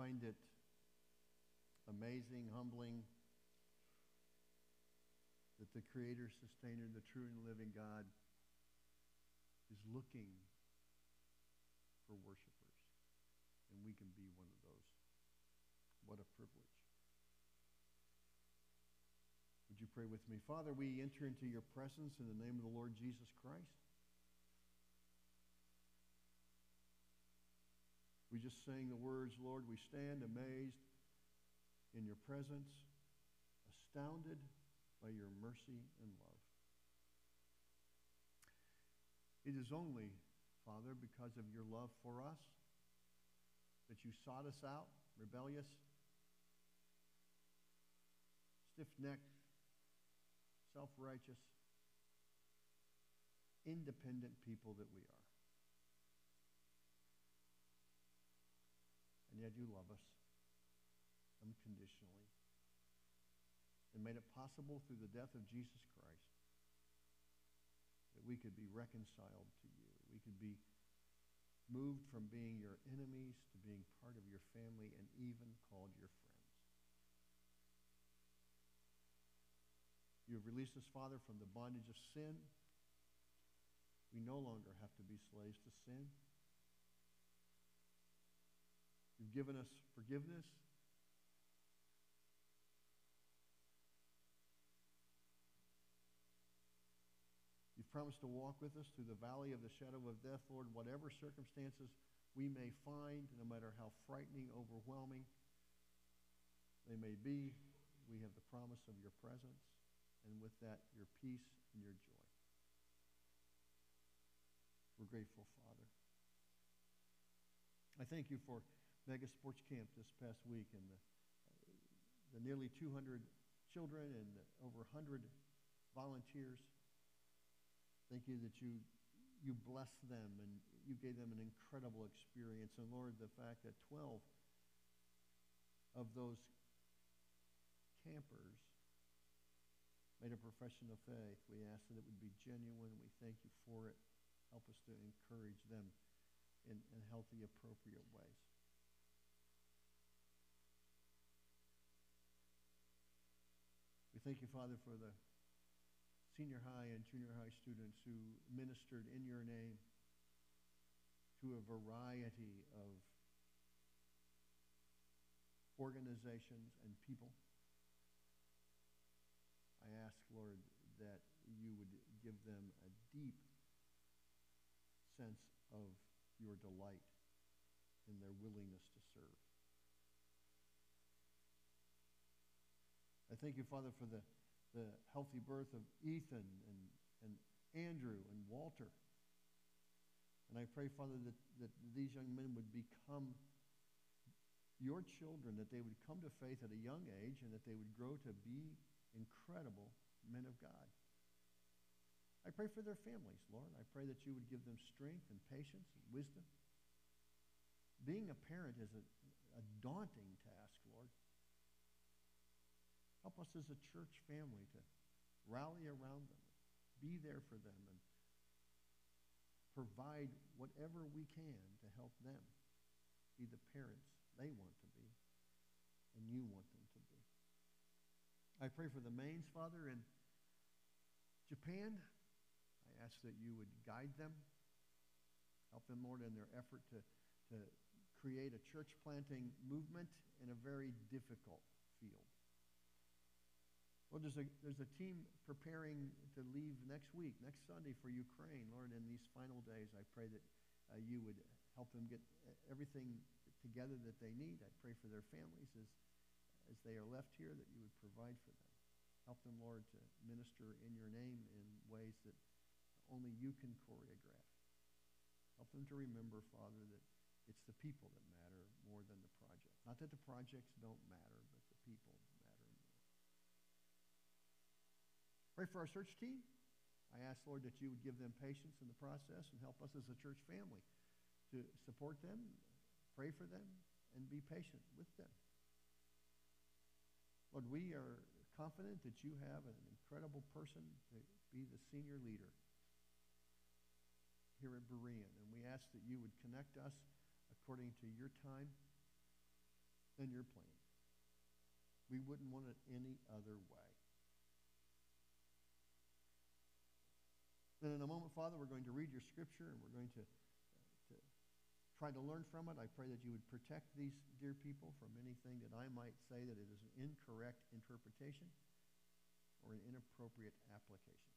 find it amazing, humbling that the Creator, Sustainer, the true and living God is looking for worshipers. And we can be one of those. What a privilege. Would you pray with me? Father, we enter into your presence in the name of the Lord Jesus Christ. We just sang the words, Lord, we stand amazed in your presence, astounded by your mercy and love. It is only, Father, because of your love for us that you sought us out, rebellious, stiff necked, self righteous, independent people that we are. And yet you love us unconditionally and made it possible through the death of Jesus Christ that we could be reconciled to you. We could be moved from being your enemies to being part of your family and even called your friends. You have released us, Father, from the bondage of sin. We no longer have to be slaves to sin. You've given us forgiveness. You've promised to walk with us through the valley of the shadow of death, Lord, whatever circumstances we may find, no matter how frightening, overwhelming they may be, we have the promise of your presence, and with that, your peace and your joy. We're grateful, Father. I thank you for Mega Sports Camp this past week and the, the nearly 200 children and over 100 volunteers. Thank you that you, you blessed them and you gave them an incredible experience. And Lord, the fact that 12 of those campers made a profession of faith, we ask that it would be genuine. We thank you for it. Help us to encourage them in, in healthy, appropriate ways. Thank you, Father, for the senior high and junior high students who ministered in your name to a variety of organizations and people. I ask, Lord, that you would give them a deep sense of your delight in their willingness to serve. I thank you, Father, for the, the healthy birth of Ethan and, and Andrew and Walter. And I pray, Father, that, that these young men would become your children, that they would come to faith at a young age, and that they would grow to be incredible men of God. I pray for their families, Lord. I pray that you would give them strength and patience and wisdom. Being a parent is a, a daunting task. Help us as a church family to rally around them, be there for them, and provide whatever we can to help them be the parents they want to be and you want them to be. I pray for the Mains, Father, in Japan. I ask that you would guide them, help them, Lord, in their effort to, to create a church planting movement in a very difficult field. Well, there's a, there's a team preparing to leave next week, next Sunday for Ukraine. Lord, in these final days, I pray that uh, you would help them get everything together that they need. I pray for their families as, as they are left here, that you would provide for them. Help them, Lord, to minister in your name in ways that only you can choreograph. Help them to remember, Father, that it's the people that matter more than the project. Not that the projects don't matter, but the people Pray for our search team. I ask, Lord, that you would give them patience in the process and help us as a church family to support them, pray for them, and be patient with them. Lord, we are confident that you have an incredible person to be the senior leader here at Berean. And we ask that you would connect us according to your time and your plan. We wouldn't want it any other way. Then in a moment, Father, we're going to read your scripture and we're going to, to try to learn from it. I pray that you would protect these dear people from anything that I might say that it is an incorrect interpretation or an inappropriate application.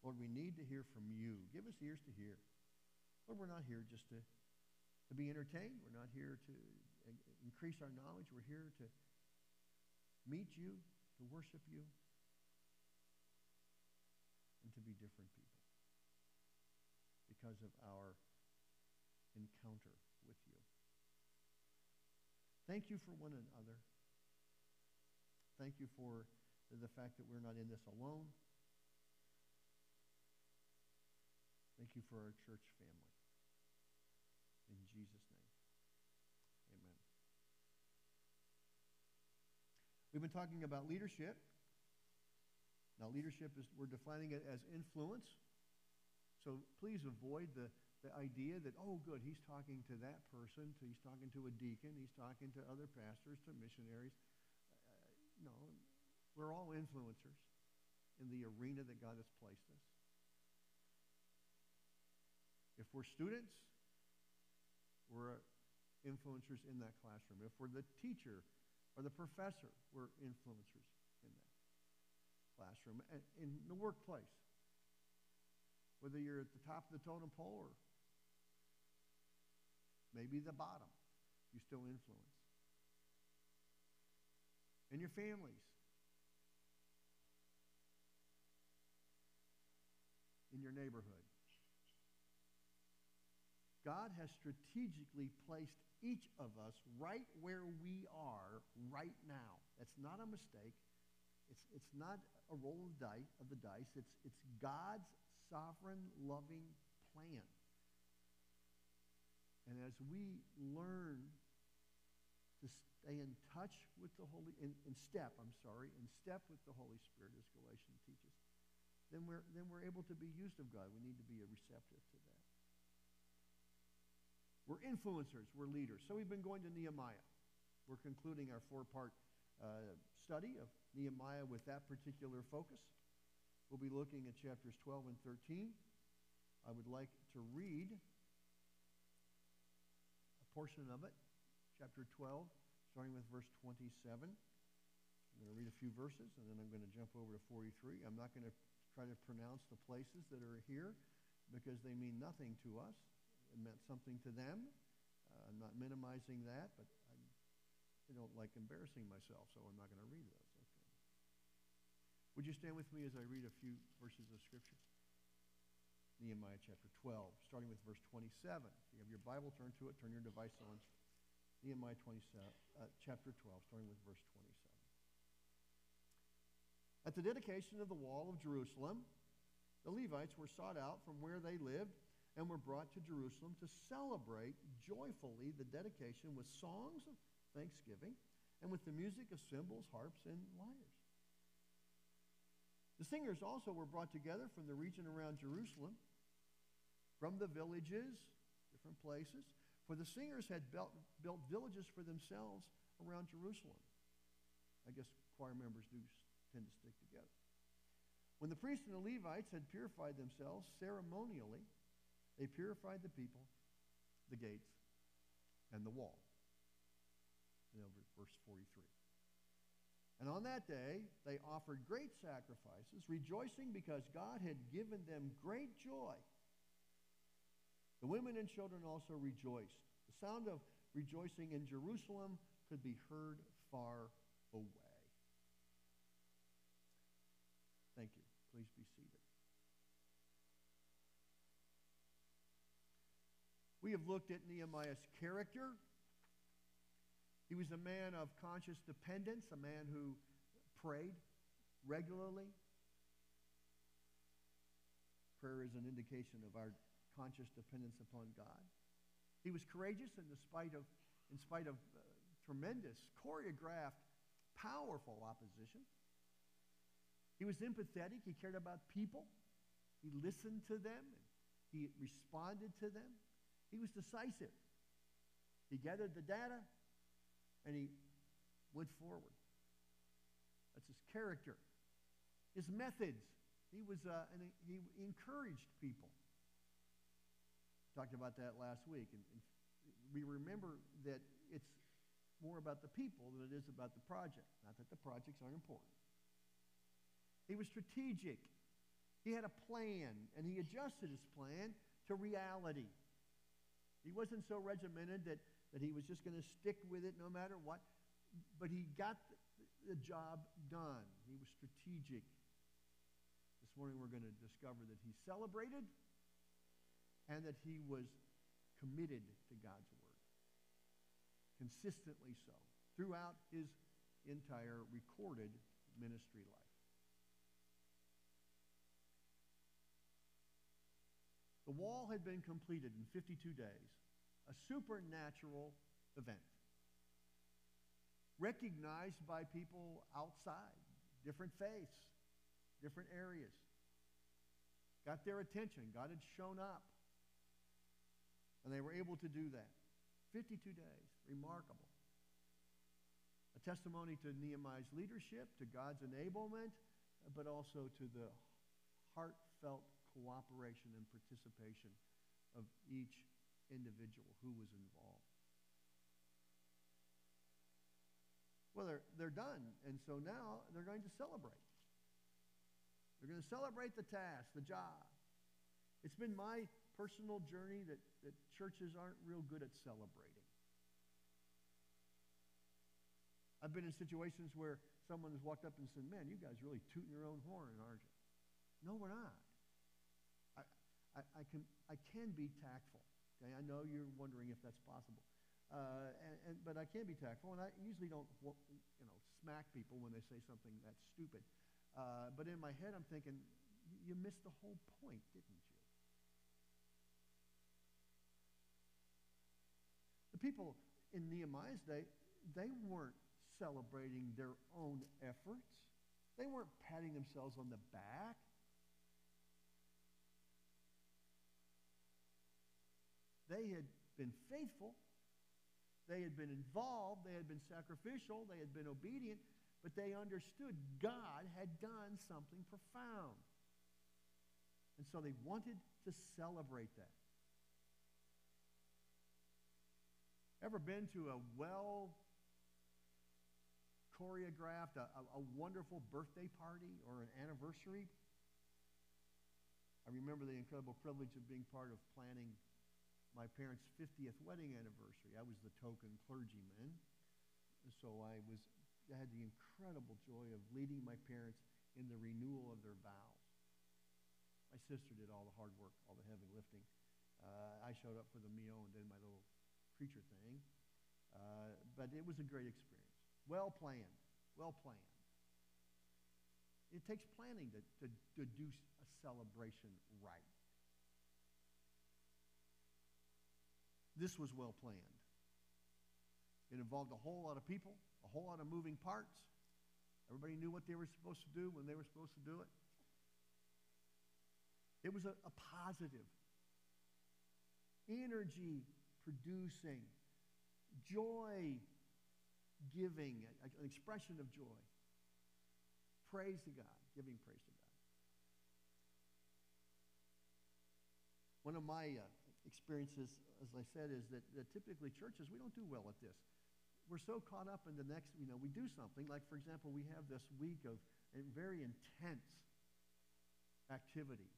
Lord, we need to hear from you. Give us ears to hear. Lord, we're not here just to, to be entertained. We're not here to increase our knowledge. We're here to meet you, to worship you, to be different people because of our encounter with you. Thank you for one another. Thank you for the fact that we're not in this alone. Thank you for our church family. In Jesus' name, amen. We've been talking about leadership. Now, leadership is, we're defining it as influence. So please avoid the, the idea that, oh, good, he's talking to that person, he's talking to a deacon, he's talking to other pastors, to missionaries. Uh, no, we're all influencers in the arena that God has placed us. If we're students, we're influencers in that classroom. If we're the teacher or the professor, we're influencers classroom. And in the workplace, whether you're at the top of the totem pole or maybe the bottom, you still influence. In your families, in your neighborhood. God has strategically placed each of us right where we are right now. That's not a mistake. It's, it's not a roll of, dice, of the dice. It's, it's God's sovereign, loving plan. And as we learn to stay in touch with the Holy, in, in step, I'm sorry, in step with the Holy Spirit, as Galatians teaches, then we're, then we're able to be used of God. We need to be receptive to that. We're influencers, we're leaders. So we've been going to Nehemiah. We're concluding our four part uh, study of Nehemiah with that particular focus. We'll be looking at chapters 12 and 13. I would like to read a portion of it, chapter 12, starting with verse 27. I'm going to read a few verses and then I'm going to jump over to 43. I'm not going to try to pronounce the places that are here because they mean nothing to us it meant something to them. Uh, I'm not minimizing that, but I don't like embarrassing myself, so I'm not going to read those. Okay. Would you stand with me as I read a few verses of Scripture? Nehemiah chapter 12, starting with verse 27. If you have your Bible, turn to it. Turn your device on. Nehemiah 27, uh, chapter 12, starting with verse 27. At the dedication of the wall of Jerusalem, the Levites were sought out from where they lived and were brought to Jerusalem to celebrate joyfully the dedication with songs of thanksgiving and with the music of cymbals, harps, and lyres. The singers also were brought together from the region around Jerusalem, from the villages, different places, for the singers had built, built villages for themselves around Jerusalem. I guess choir members do tend to stick together. When the priests and the Levites had purified themselves ceremonially, they purified the people, the gates, and the wall. And over verse 43. And on that day, they offered great sacrifices, rejoicing because God had given them great joy. The women and children also rejoiced. The sound of rejoicing in Jerusalem could be heard far away. Thank you. Please be seated. We have looked at Nehemiah's character. He was a man of conscious dependence, a man who prayed regularly. Prayer is an indication of our conscious dependence upon God. He was courageous in spite of, in spite of uh, tremendous, choreographed, powerful opposition. He was empathetic. He cared about people. He listened to them. He responded to them. He was decisive. He gathered the data and he went forward. That's his character. His methods. He was uh, and he encouraged people. Talked about that last week, and, and we remember that it's more about the people than it is about the project. Not that the projects aren't important. He was strategic. He had a plan, and he adjusted his plan to reality. He wasn't so regimented that, that he was just going to stick with it no matter what, but he got the, job done. He was strategic. This morning we're going to discover that he celebrated and that he was committed to God's word. Consistently so, throughout his entire recorded ministry life. The wall had been completed in 52 days, a supernatural event. Recognized by people outside, different faiths, different areas. Got their attention. God had shown up. And they were able to do that. 52 days. Remarkable. A testimony to Nehemiah's leadership, to God's enablement, but also to the heartfelt cooperation and participation of each individual who was involved. Well, they're, they're done, and so now they're going to celebrate. They're going to celebrate the task, the job. It's been my personal journey that, that churches aren't real good at celebrating. I've been in situations where someone has walked up and said, Man, you guys really tooting your own horn, aren't you? No, we're not. I, I, can, I can be tactful. Okay? I know you're wondering if that's possible. Uh, and, and, but I can be tactful, and I usually don't you know, smack people when they say something that's stupid. Uh, but in my head, I'm thinking, you missed the whole point, didn't you? The people in Nehemiah's day, they weren't celebrating their own efforts. They weren't patting themselves on the back. They had been faithful. They had been involved. They had been sacrificial. They had been obedient. But they understood God had done something profound. And so they wanted to celebrate that. Ever been to a well choreographed, a, a, wonderful birthday party or an anniversary? I remember the incredible privilege of being part of planning my parents' 50th wedding anniversary. I was the token clergyman. So I was I had the incredible joy of leading my parents in the renewal of their vows. My sister did all the hard work, all the heavy lifting. Uh, I showed up for the meal and did my little preacher thing. Uh, but it was a great experience. Well planned. Well planned. It takes planning to, to, to do a celebration right. This was well planned. It involved a whole lot of people, a whole lot of moving parts. Everybody knew what they were supposed to do when they were supposed to do it. It was a, a positive, energy producing, joy giving, an expression of joy. Praise to God, giving praise to God. One of my uh, experiences, as I said, is that, that typically churches, we don't do well at this. We're so caught up in the next, you know, we do something. Like, for example, we have this week of very intense activity,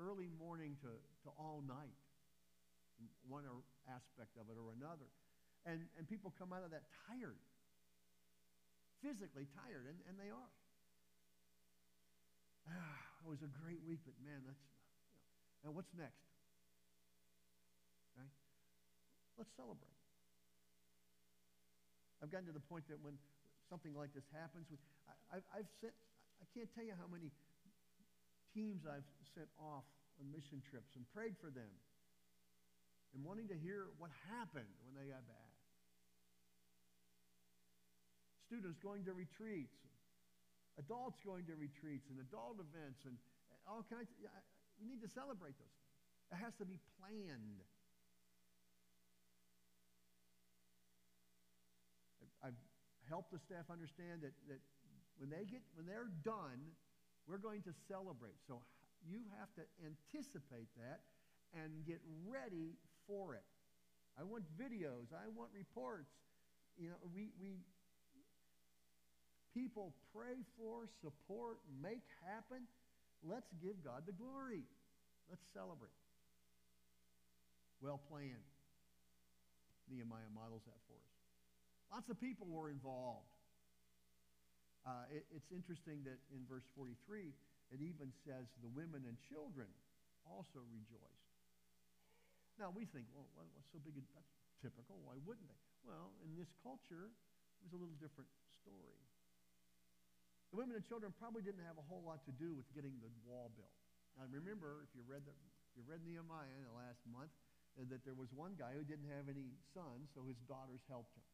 early morning to, to all night, one aspect of it or another. And, and people come out of that tired, physically tired, and, and they are. Ah, it was a great week, but man, that's, you know. and what's next? Let's celebrate. I've gotten to the point that when something like this happens, we, I, have sent, I can't tell you how many teams I've sent off on mission trips and prayed for them and wanting to hear what happened when they got back. Students going to retreats, adults going to retreats and adult events and all kinds. Of, we need to celebrate those things. It has to be planned. I've helped the staff understand that, that when they get when they're done, we're going to celebrate. So you have to anticipate that and get ready for it. I want videos. I want reports. You know, we, we people pray for, support, make happen. Let's give God the glory. Let's celebrate. Well planned. Nehemiah models that for us. Lots of people were involved. Uh, it, it's interesting that in verse 43, it even says the women and children also rejoiced. Now we think, well, what's so big? That's typical. Why wouldn't they? Well, in this culture, it was a little different story. The women and children probably didn't have a whole lot to do with getting the wall built. Now remember, if you read the, if you read Nehemiah in the last month, uh, that there was one guy who didn't have any sons, so his daughters helped him.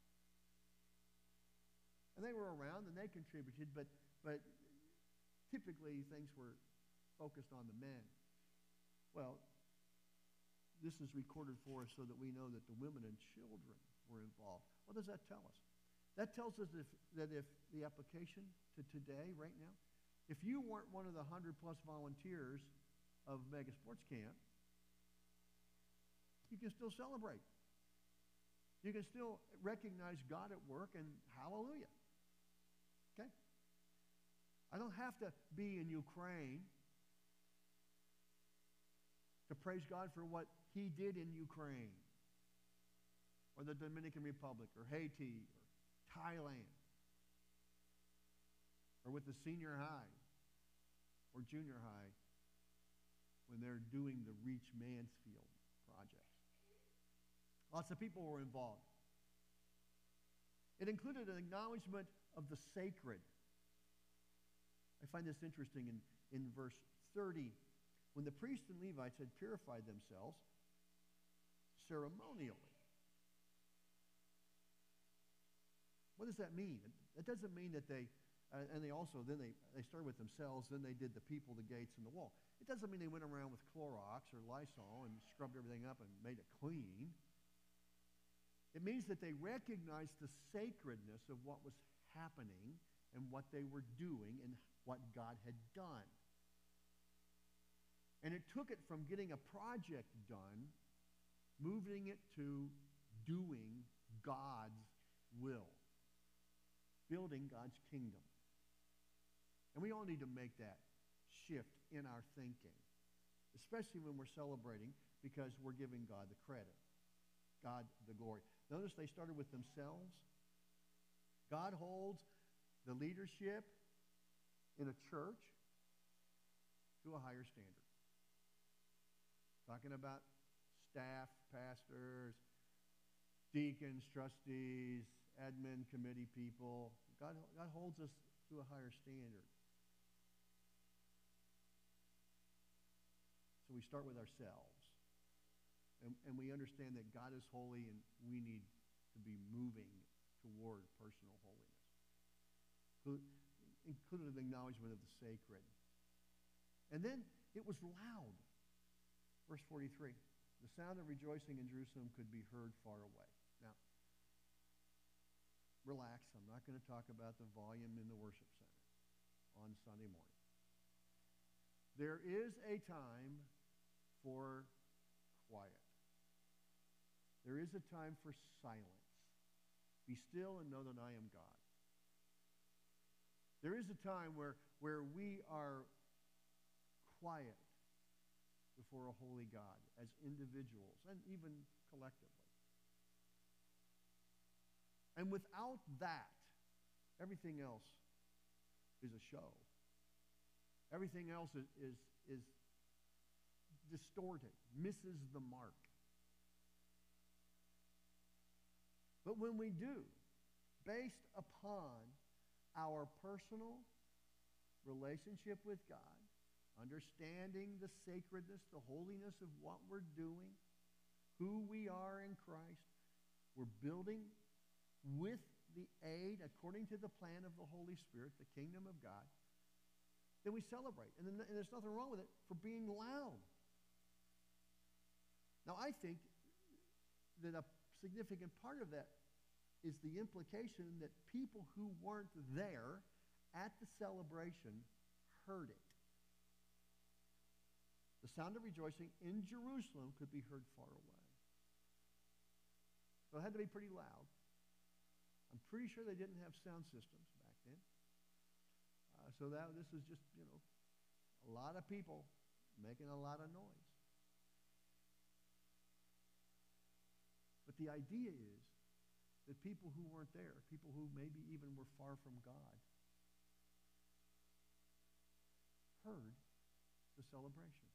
And they were around and they contributed, but, but typically things were focused on the men. Well, this is recorded for us so that we know that the women and children were involved. What does that tell us? That tells us if, that if the application to today, right now, if you weren't one of the 100 plus volunteers of Mega Sports Camp, you can still celebrate. You can still recognize God at work and hallelujah. I don't have to be in Ukraine to praise God for what he did in Ukraine or the Dominican Republic or Haiti or Thailand or with the senior high or junior high when they're doing the Reach Mansfield project. Lots of people were involved. It included an acknowledgement of the sacred. I find this interesting in, in verse 30. When the priests and Levites had purified themselves ceremonially. What does that mean? It doesn't mean that they, uh, and they also, then they, they started with themselves, then they did the people, the gates, and the wall. It doesn't mean they went around with Clorox or Lysol and scrubbed everything up and made it clean. It means that they recognized the sacredness of what was happening and what they were doing and what God had done. And it took it from getting a project done, moving it to doing God's will, building God's kingdom. And we all need to make that shift in our thinking, especially when we're celebrating because we're giving God the credit, God the glory. Notice they started with themselves. God holds the leadership in a church to a higher standard. Talking about staff, pastors, deacons, trustees, admin committee people. God, God holds us to a higher standard. So we start with ourselves. And, and we understand that God is holy and we need to be moving toward personal holiness. Included an acknowledgement of the sacred. And then it was loud. Verse 43. The sound of rejoicing in Jerusalem could be heard far away. Now, relax. I'm not going to talk about the volume in the worship center on Sunday morning. There is a time for quiet. There is a time for silence. Be still and know that I am God. There is a time where, where we are quiet before a holy God as individuals and even collectively. And without that, everything else is a show. Everything else is, is, is distorted, misses the mark. But when we do, based upon our personal relationship with God, understanding the sacredness, the holiness of what we're doing, who we are in Christ, we're building with the aid, according to the plan of the Holy Spirit, the kingdom of God, then we celebrate. And, then, and there's nothing wrong with it for being loud. Now, I think that a significant part of that is the implication that people who weren't there at the celebration heard it. The sound of rejoicing in Jerusalem could be heard far away. So it had to be pretty loud. I'm pretty sure they didn't have sound systems back then. Uh, so that this is just, you know, a lot of people making a lot of noise. But the idea is that people who weren't there, people who maybe even were far from God, heard the celebration.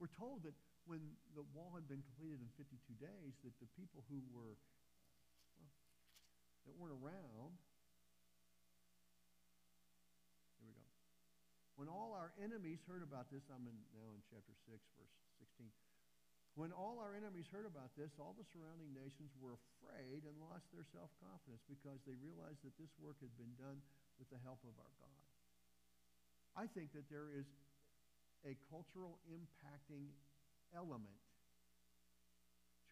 We're told that when the wall had been completed in 52 days, that the people who were, well, that weren't around, here we go. When all our enemies heard about this, I'm in, now in chapter 6, verse 16. When all our enemies heard about this, all the surrounding nations were afraid and lost their self confidence because they realized that this work had been done with the help of our God. I think that there is a cultural impacting element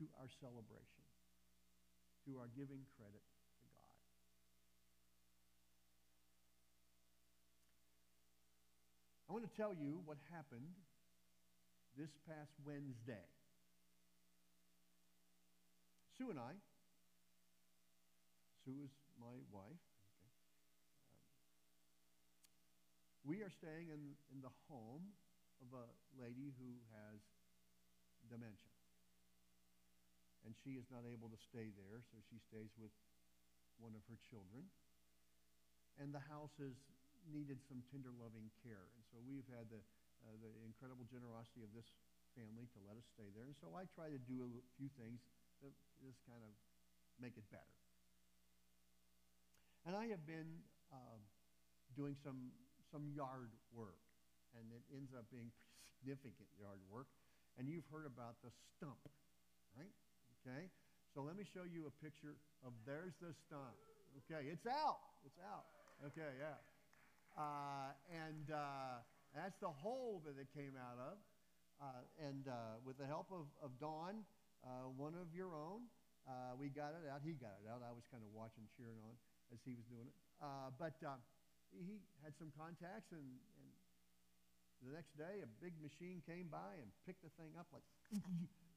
to our celebration, to our giving credit to God. I want to tell you what happened this past Wednesday. Sue and I, Sue is my wife, okay, um, we are staying in, in the home of a lady who has dementia. And she is not able to stay there, so she stays with one of her children. And the house has needed some tender, loving care. And so we've had the, uh, the incredible generosity of this family to let us stay there. And so I try to do a few things that just kind of make it better. And I have been uh, doing some, some yard work and it ends up being significant yard work. And you've heard about the stump, right? Okay? So let me show you a picture of there's the stump. Okay, it's out. It's out. Okay, yeah. Uh, and uh, that's the hole that it came out of. Uh, and uh, with the help of, of Don, uh, one of your own, uh, we got it out. He got it out. I was kind of watching, cheering on as he was doing it. but he had some contacts and, and the next day, a big machine came by and picked the thing up, like,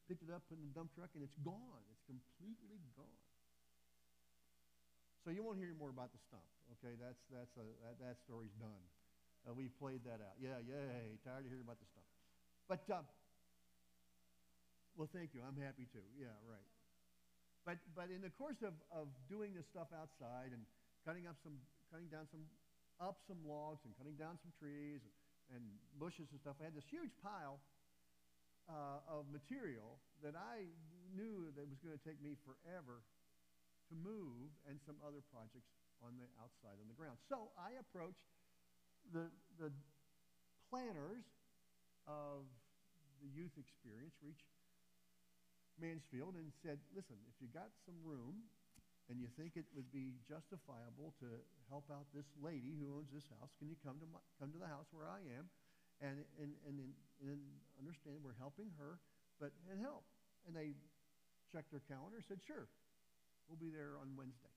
picked it up, in the dump truck, and it's gone. It's completely gone. So you won't hear more about the stump. Okay, that's, that's a, that, that story's done. Uh, we played that out. Yeah, yay. Tired of hearing about the stuff. But, uh, well, thank you. I'm happy too. Yeah, right. But, but in the course of, of doing this stuff outside and cutting up some, cutting down some, up some logs and cutting down some trees and and bushes and stuff. I had this huge pile uh, of material that I knew that was going to take me forever to move and some other projects on the outside on the ground. So I approached the, the planners of the youth experience, Reach Mansfield, and said, listen, if you got some room and you think it would be justifiable to help out this lady who owns this house, can you come to, my, come to the house where I am and, and, and, and understand we're helping her, but and help? And they checked their calendar, said, sure, we'll be there on Wednesday.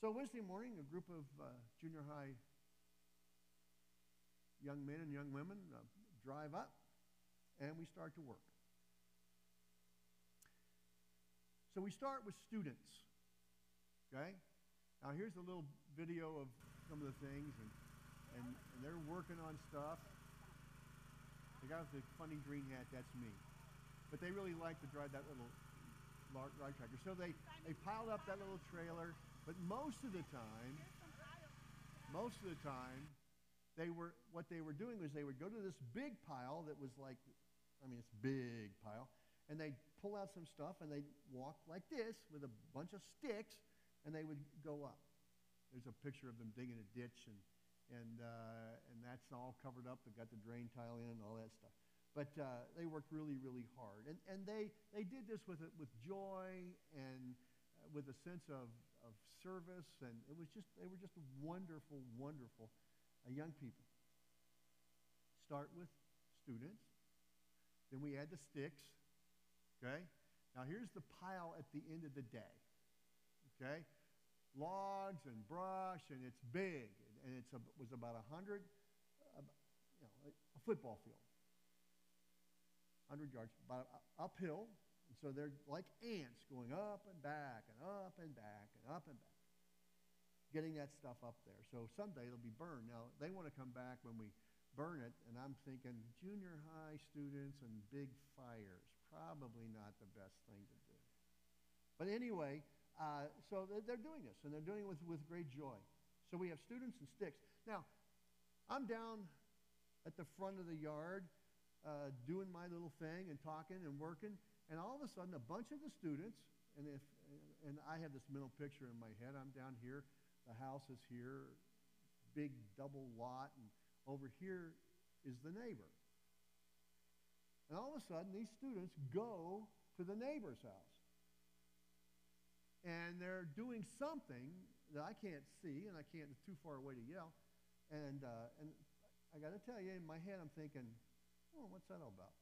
So Wednesday morning, a group of uh, junior high young men and young women uh, drive up, and we start to work. So we start with students. Okay? Now here's a little video of some of the things, and, and, and they're working on stuff. The guy with the funny green hat, that's me. But they really like to drive that little ride tractor. So they, they piled up that little trailer, but most of the time, most of the time, they were what they were doing was they would go to this big pile that was like, I mean, it's big pile, and they'd pull out some stuff and they'd walk like this with a bunch of sticks and they would go up. There's a picture of them digging a ditch, and, and, uh, and that's all covered up. They've got the drain tile in and all that stuff. But uh, they worked really, really hard. And, and they, they did this with, with joy and uh, with a sense of, of service. And it was just, they were just wonderful, wonderful young people. Start with students. Then we add the sticks. Okay? Now here's the pile at the end of the day. Okay? Logs and brush, and it's big. And it was about a 100, uh, you know, a football field. 100 yards, about uphill. And so they're like ants going up and back and up and back and up and back, getting that stuff up there. So someday it'll be burned. Now, they want to come back when we burn it, and I'm thinking junior high students and big fires, probably not the best thing to do. But anyway, uh, so they're doing this, and they're doing it with, with great joy. So we have students and sticks. Now, I'm down at the front of the yard uh, doing my little thing and talking and working, and all of a sudden, a bunch of the students, and, if, and I have this mental picture in my head. I'm down here, the house is here, big double lot, and over here is the neighbor. And all of a sudden, these students go to the neighbor's house. And they're doing something that I can't see, and I can't, too far away to yell. And, uh, and I got to tell you, in my head, I'm thinking, oh, what's that all about?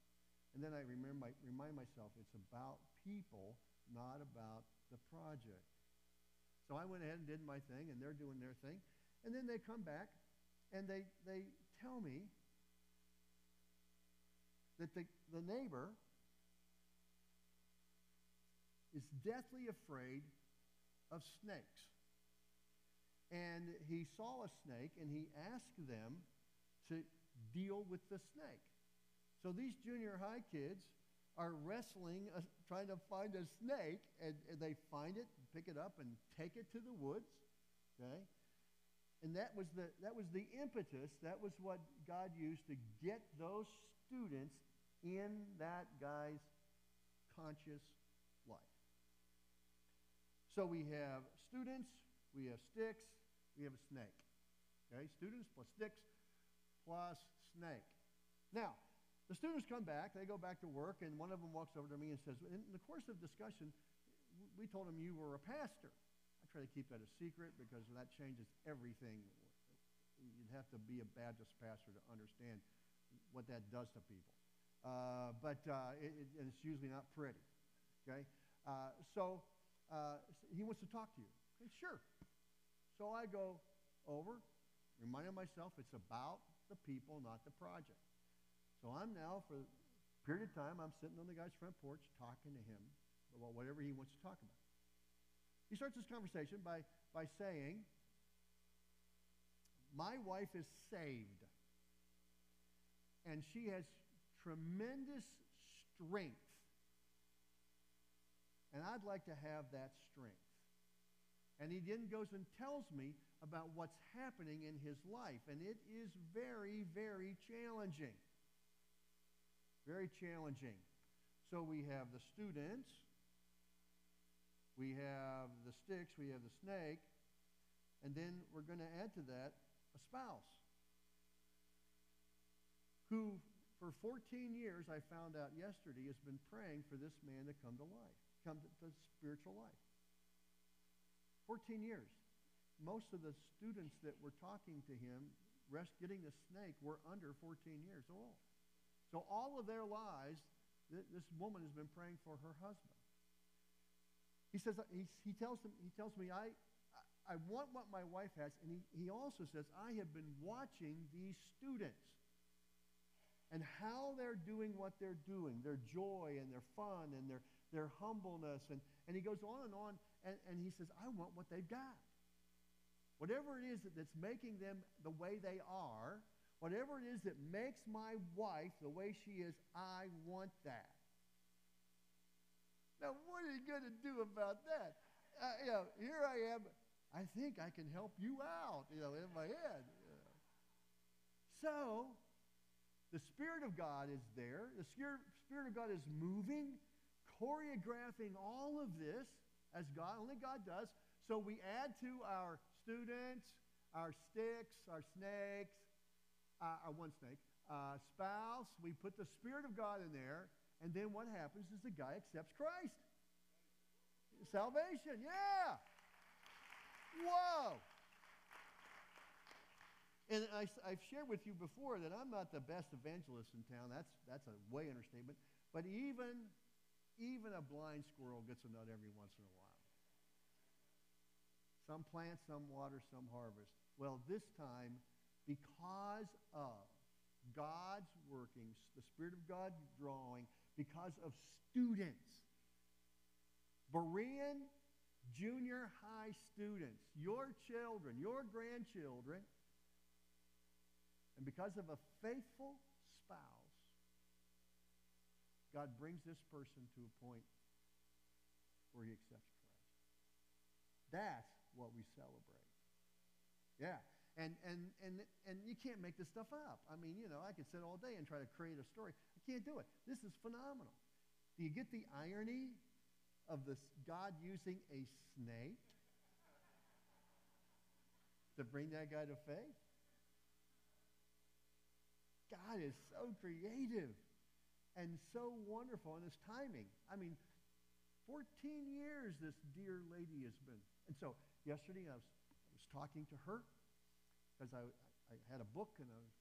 And then I remember, remind myself, it's about people, not about the project. So I went ahead and did my thing, and they're doing their thing. And then they come back, and they, they tell me that the, the neighbor is deathly afraid of snakes. And he saw a snake and he asked them to deal with the snake. So these junior high kids are wrestling, uh, trying to find a snake, and, and they find it, pick it up, and take it to the woods. Okay? And that was the that was the impetus. That was what God used to get those students in that guy's conscious life. So we have students, we have sticks, we have a snake. Okay, students plus sticks plus snake. Now, the students come back, they go back to work, and one of them walks over to me and says, In the course of discussion, we told him you were a pastor. I try to keep that a secret because that changes everything. You'd have to be a Baptist pastor to understand what that does to people. Uh, but uh, it, it, it's usually not pretty. Okay? Uh, so uh, he wants to talk to you. Okay, sure. So I go over, reminding myself it's about the people, not the project. So I'm now, for a period of time, I'm sitting on the guy's front porch talking to him about whatever he wants to talk about. He starts this conversation by, by saying, My wife is saved, and she has tremendous strength. And I'd like to have that strength. And he then goes and tells me about what's happening in his life. And it is very, very challenging. Very challenging. So we have the students, we have the sticks, we have the snake, and then we're going to add to that a spouse who, for 14 years, I found out yesterday, has been praying for this man to come to life, come to, to spiritual life. 14 years. Most of the students that were talking to him, rest, getting the snake, were under 14 years old. So all of their lives, th- this woman has been praying for her husband. He says, he, he, tells, him, he tells me, I, I want what my wife has. And he, he also says, I have been watching these students and how they're doing what they're doing, their joy and their fun and their, their humbleness. And, and he goes on and on, and, and he says, I want what they've got. Whatever it is that, that's making them the way they are, Whatever it is that makes my wife the way she is, I want that. Now, what are you going to do about that? Uh, you know, here I am. I think I can help you out, you know, in my head. You know. So, the Spirit of God is there. The Spirit, Spirit of God is moving, choreographing all of this as God, only God does. So we add to our students, our sticks, our snakes, uh, or one snake, uh, spouse. We put the Spirit of God in there, and then what happens is the guy accepts Christ. Salvation, yeah. Whoa. And I, have shared with you before that I'm not the best evangelist in town. That's, that's a way understatement. But even, even a blind squirrel gets a nut every once in a while. Some plant, some water, some harvest. Well, this time, because of God's workings, the Spirit of God drawing, because of students, Berean junior high students, your children, your grandchildren, and because of a faithful spouse, God brings this person to a point where he accepts Christ. That's what we celebrate. Yeah. And, and, and, and you can't make this stuff up. I mean, you know, I could sit all day and try to create a story. I can't do it. This is phenomenal. Do you get the irony of this God using a snake to bring that guy to faith? God is so creative and so wonderful in his timing. I mean, 14 years this dear lady has been. And so yesterday I was, I was talking to her because I, I had a book and I was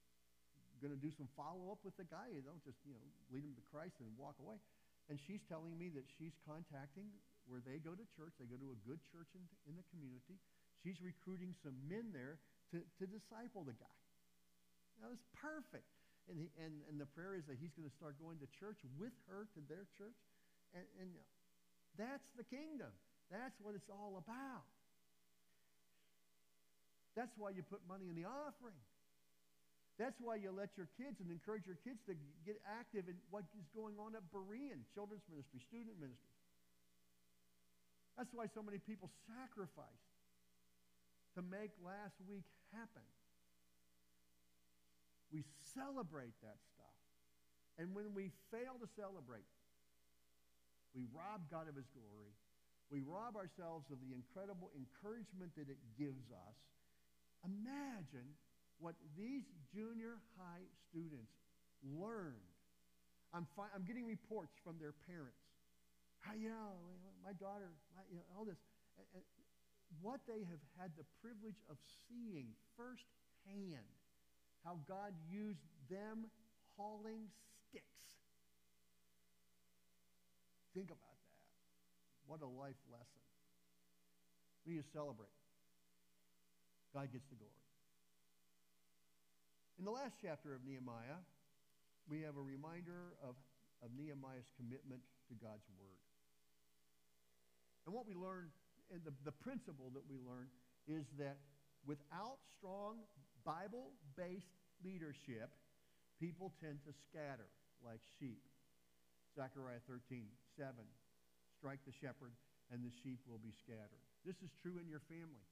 going to do some follow up with the guy. You don't just, you know, lead him to Christ and walk away. And she's telling me that she's contacting where they go to church. They go to a good church in, in the community. She's recruiting some men there to, to disciple the guy. That was perfect. And, he, and, and the prayer is that he's going to start going to church with her to their church. And, and that's the kingdom. That's what it's all about. That's why you put money in the offering. That's why you let your kids and encourage your kids to get active in what is going on at Berean, children's ministry, student ministry. That's why so many people sacrificed to make last week happen. We celebrate that stuff. And when we fail to celebrate, we rob God of his glory. We rob ourselves of the incredible encouragement that it gives us Imagine what these junior high students learned. I'm, fi- I'm getting reports from their parents. How, you know, my daughter, my, you know, all this. What they have had the privilege of seeing firsthand how God used them hauling sticks. Think about that. What a life lesson. We need to celebrate. God gets the glory. In the last chapter of Nehemiah, we have a reminder of, of Nehemiah's commitment to God's word. And what we learn, and the, the principle that we learn, is that without strong Bible based leadership, people tend to scatter like sheep. Zechariah 13, 7. Strike the shepherd, and the sheep will be scattered. This is true in your family.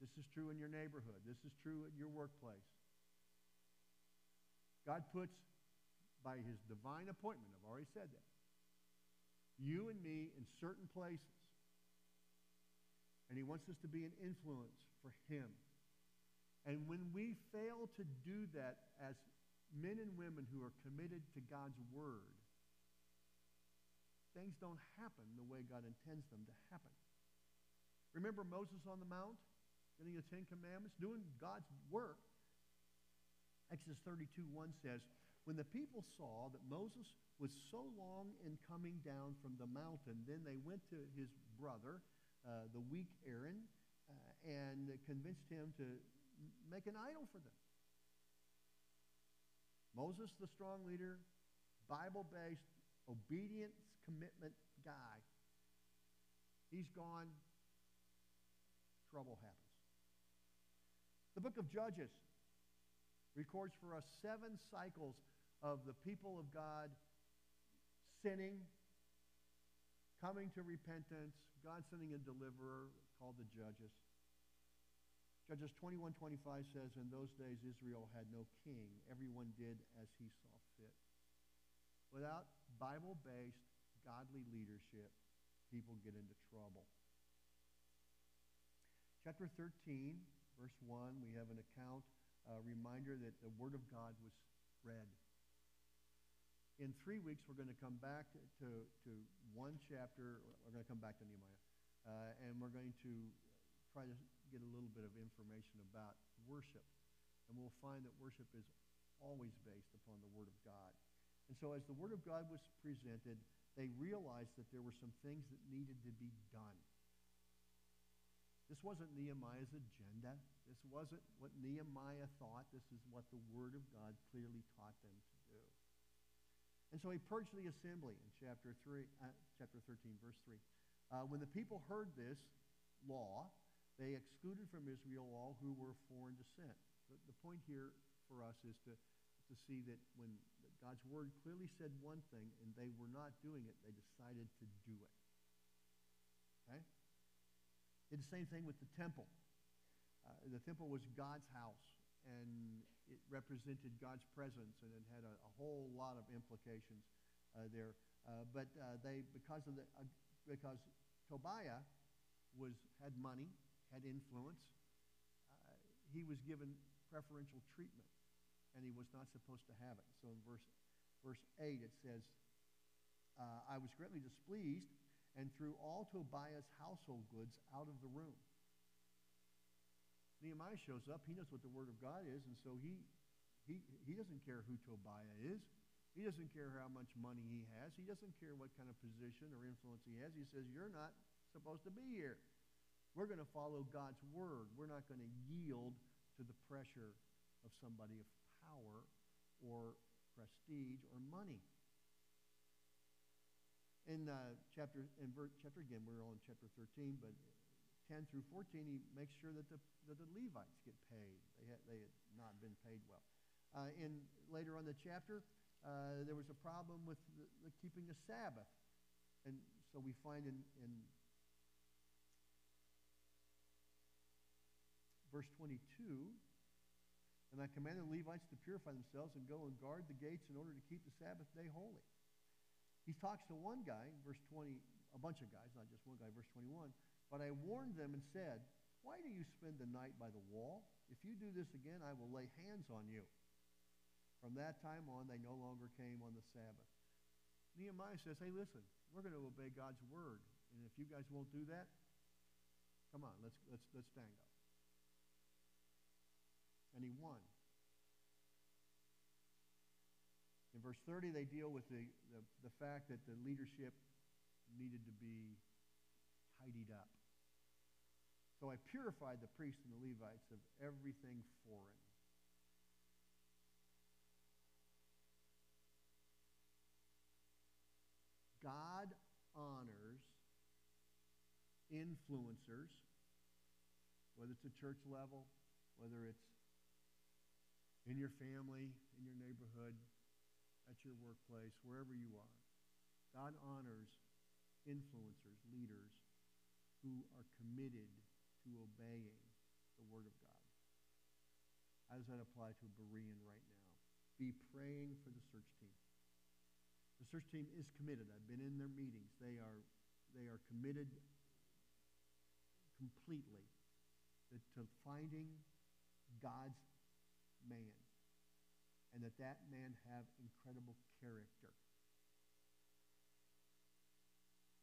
This is true in your neighborhood. This is true in your workplace. God puts, by his divine appointment, I've already said that, you and me in certain places. And he wants us to be an influence for him. And when we fail to do that as men and women who are committed to God's word, things don't happen the way God intends them to happen. Remember Moses on the Mount? Getting the Ten Commandments, doing God's work. Exodus 32 1 says, When the people saw that Moses was so long in coming down from the mountain, then they went to his brother, uh, the weak Aaron, uh, and convinced him to make an idol for them. Moses, the strong leader, Bible based, obedience commitment guy, he's gone, trouble happens. The book of Judges records for us seven cycles of the people of God sinning, coming to repentance, God sending a deliverer called the Judges. Judges 21 25 says, In those days Israel had no king. Everyone did as he saw fit. Without Bible based, godly leadership, people get into trouble. Chapter 13 verse 1, we have an account, a reminder that the Word of God was read. In three weeks, we're going to come back to, to one chapter. We're going to come back to Nehemiah. Uh, and we're going to try to get a little bit of information about worship. And we'll find that worship is always based upon the Word of God. And so as the Word of God was presented, they realized that there were some things that needed to be done. This wasn't Nehemiah's agenda. This wasn't what Nehemiah thought. This is what the Word of God clearly taught them to do. And so he purged the assembly in chapter, three, uh, chapter 13, verse 3. Uh, when the people heard this law, they excluded from Israel all who were of foreign descent. The, the point here for us is to, to see that when God's word clearly said one thing and they were not doing it, they decided to do it. The same thing with the temple. Uh, the temple was God's house, and it represented God's presence, and it had a, a whole lot of implications uh, there. Uh, but uh, they, because of the, uh, because Tobiah was had money, had influence, uh, he was given preferential treatment, and he was not supposed to have it. So in verse verse eight it says, "I was greatly displeased." And threw all Tobiah's household goods out of the room. Nehemiah shows up. He knows what the Word of God is, and so he, he, he doesn't care who Tobiah is. He doesn't care how much money he has. He doesn't care what kind of position or influence he has. He says, You're not supposed to be here. We're going to follow God's Word. We're not going to yield to the pressure of somebody of power or prestige or money in uh, chapter in ver- chapter again we're on chapter 13 but 10 through 14 he makes sure that the, that the levites get paid. They had, they had not been paid well. Uh, in later on the chapter uh, there was a problem with the, the keeping the sabbath. And so we find in, in verse 22 and i command the levites to purify themselves and go and guard the gates in order to keep the sabbath day holy he talks to one guy, verse 20, a bunch of guys, not just one guy, verse 21. But I warned them and said, Why do you spend the night by the wall? If you do this again, I will lay hands on you. From that time on, they no longer came on the Sabbath. Nehemiah says, Hey, listen, we're going to obey God's word. And if you guys won't do that, come on, let's, let's, let's stand up. And he won. In verse 30, they deal with the, the, the fact that the leadership needed to be tidied up. So I purified the priests and the Levites of everything foreign. God honors influencers, whether it's a church level, whether it's in your family, in your neighborhood, at your workplace, wherever you are. God honors influencers, leaders who are committed to obeying the Word of God. How does that apply to a Berean right now? Be praying for the search team. The search team is committed. I've been in their meetings. They are, they are committed completely to finding God's man and that that man have incredible character.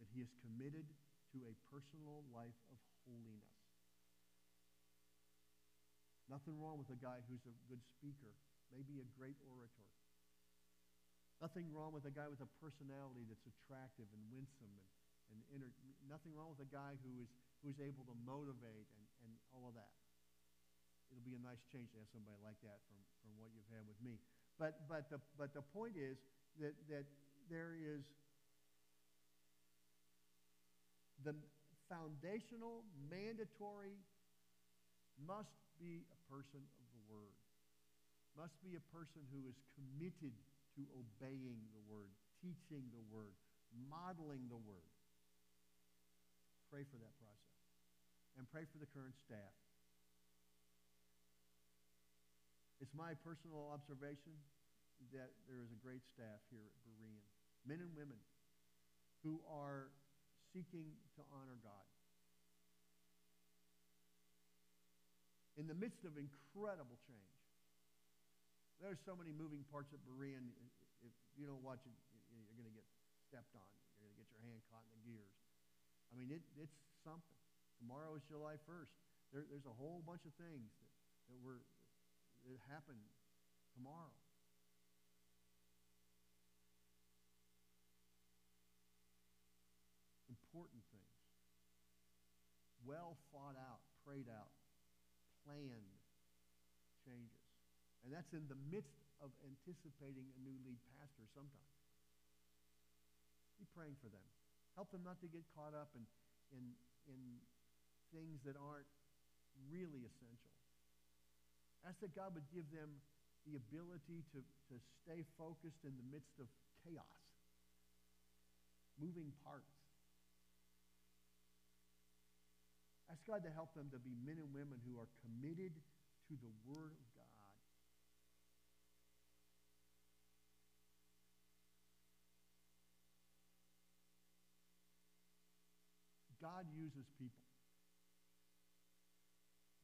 That he is committed to a personal life of holiness. Nothing wrong with a guy who's a good speaker, maybe a great orator. Nothing wrong with a guy with a personality that's attractive and winsome and, and inter- nothing wrong with a guy who is, who is able to motivate and, and all of that it'll be a nice change to have somebody like that from, from what you've had with me. But, but, the, but the point is that, that there is the foundational, mandatory, must be a person of the Word. Must be a person who is committed to obeying the Word, teaching the Word, modeling the Word. Pray for that process. And pray for the current staff. It's my personal observation that there is a great staff here at Berean, men and women who are seeking to honor God. In the midst of incredible change, there's so many moving parts at Berean. If you don't watch it, you're going to get stepped on. You're going to get your hand caught in the gears. I mean, it, it's something. Tomorrow is July 1st. There, there's a whole bunch of things that that we're, it happened tomorrow. Important things. Well thought out, prayed out, planned changes. And that's in the midst of anticipating a new lead pastor sometimes. Be praying for them. Help them not to get caught up in, in, in things that aren't really essential. Ask that God would give them the ability to, to stay focused in the midst of chaos, moving parts. Ask God to help them to be men and women who are committed to the Word of God. God uses people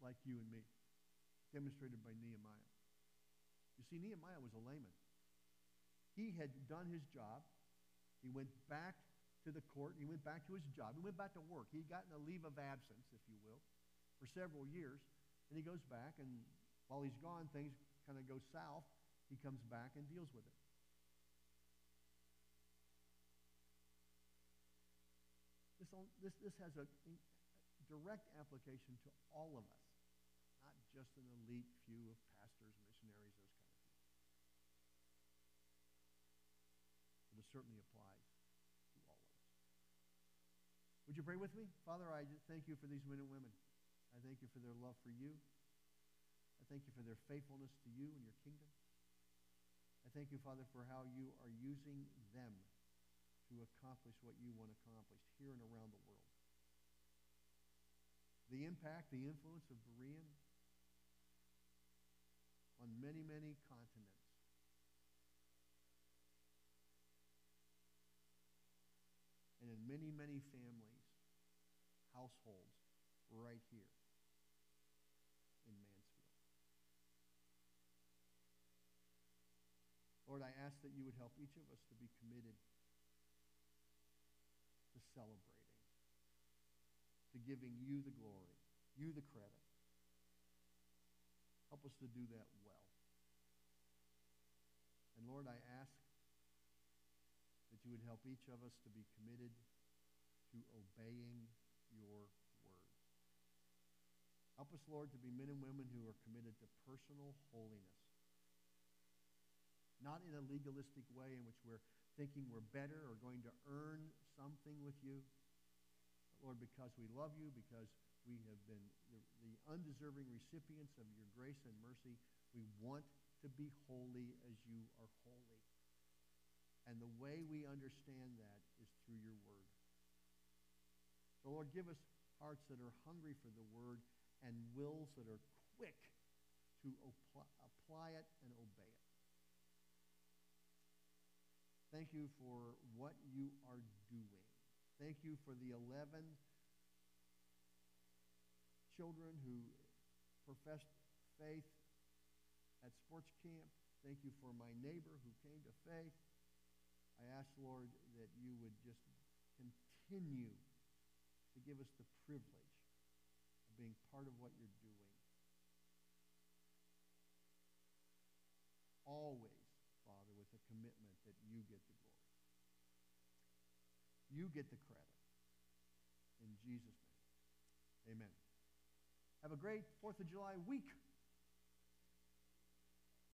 like you and me, demonstrated by Nehemiah. You see, Nehemiah was a layman. He had done his job. He went back to the court. He went back to his job. He went back to work. He'd gotten a leave of absence, if you will, for several years. And he goes back, and while he's gone, things kind of go south. He comes back and deals with it. This, this, this has a, direct application to all of us, just an elite few of pastors, missionaries, those kind of people. But it certainly applies to all of us. Would you pray with me? Father, I thank you for these men and women. I thank you for their love for you. I thank you for their faithfulness to you and your kingdom. I thank you, Father, for how you are using them to accomplish what you want accomplished here and around the world. The impact, the influence of Berean on many, many continents. And in many, many families, households, right here in Mansfield. Lord, I ask that you would help each of us to be committed to celebrating, to giving you the glory, you the credit. Help us to do that well. And Lord, I ask that you would help each of us to be committed to obeying your word. Help us, Lord, to be men and women who are committed to personal holiness. Not in a legalistic way in which we're thinking we're better or going to earn something with you. But Lord, because we love you, because we have been the, undeserving recipients of your grace and mercy, we want to be holy as you are holy. And the way we understand that is through your word. So, Lord, give us hearts that are hungry for the word and wills that are quick to apply it and obey it. Thank you for what you are doing. Thank you for the 11 children who professed faith at sports camp. Thank you for my neighbor who came to faith. I ask, Lord, that you would just continue to give us the privilege of being part of what you're doing. Always Father, with a commitment that you get the glory. You get the credit. In Jesus' name. Amen. Have a great 4th of July week.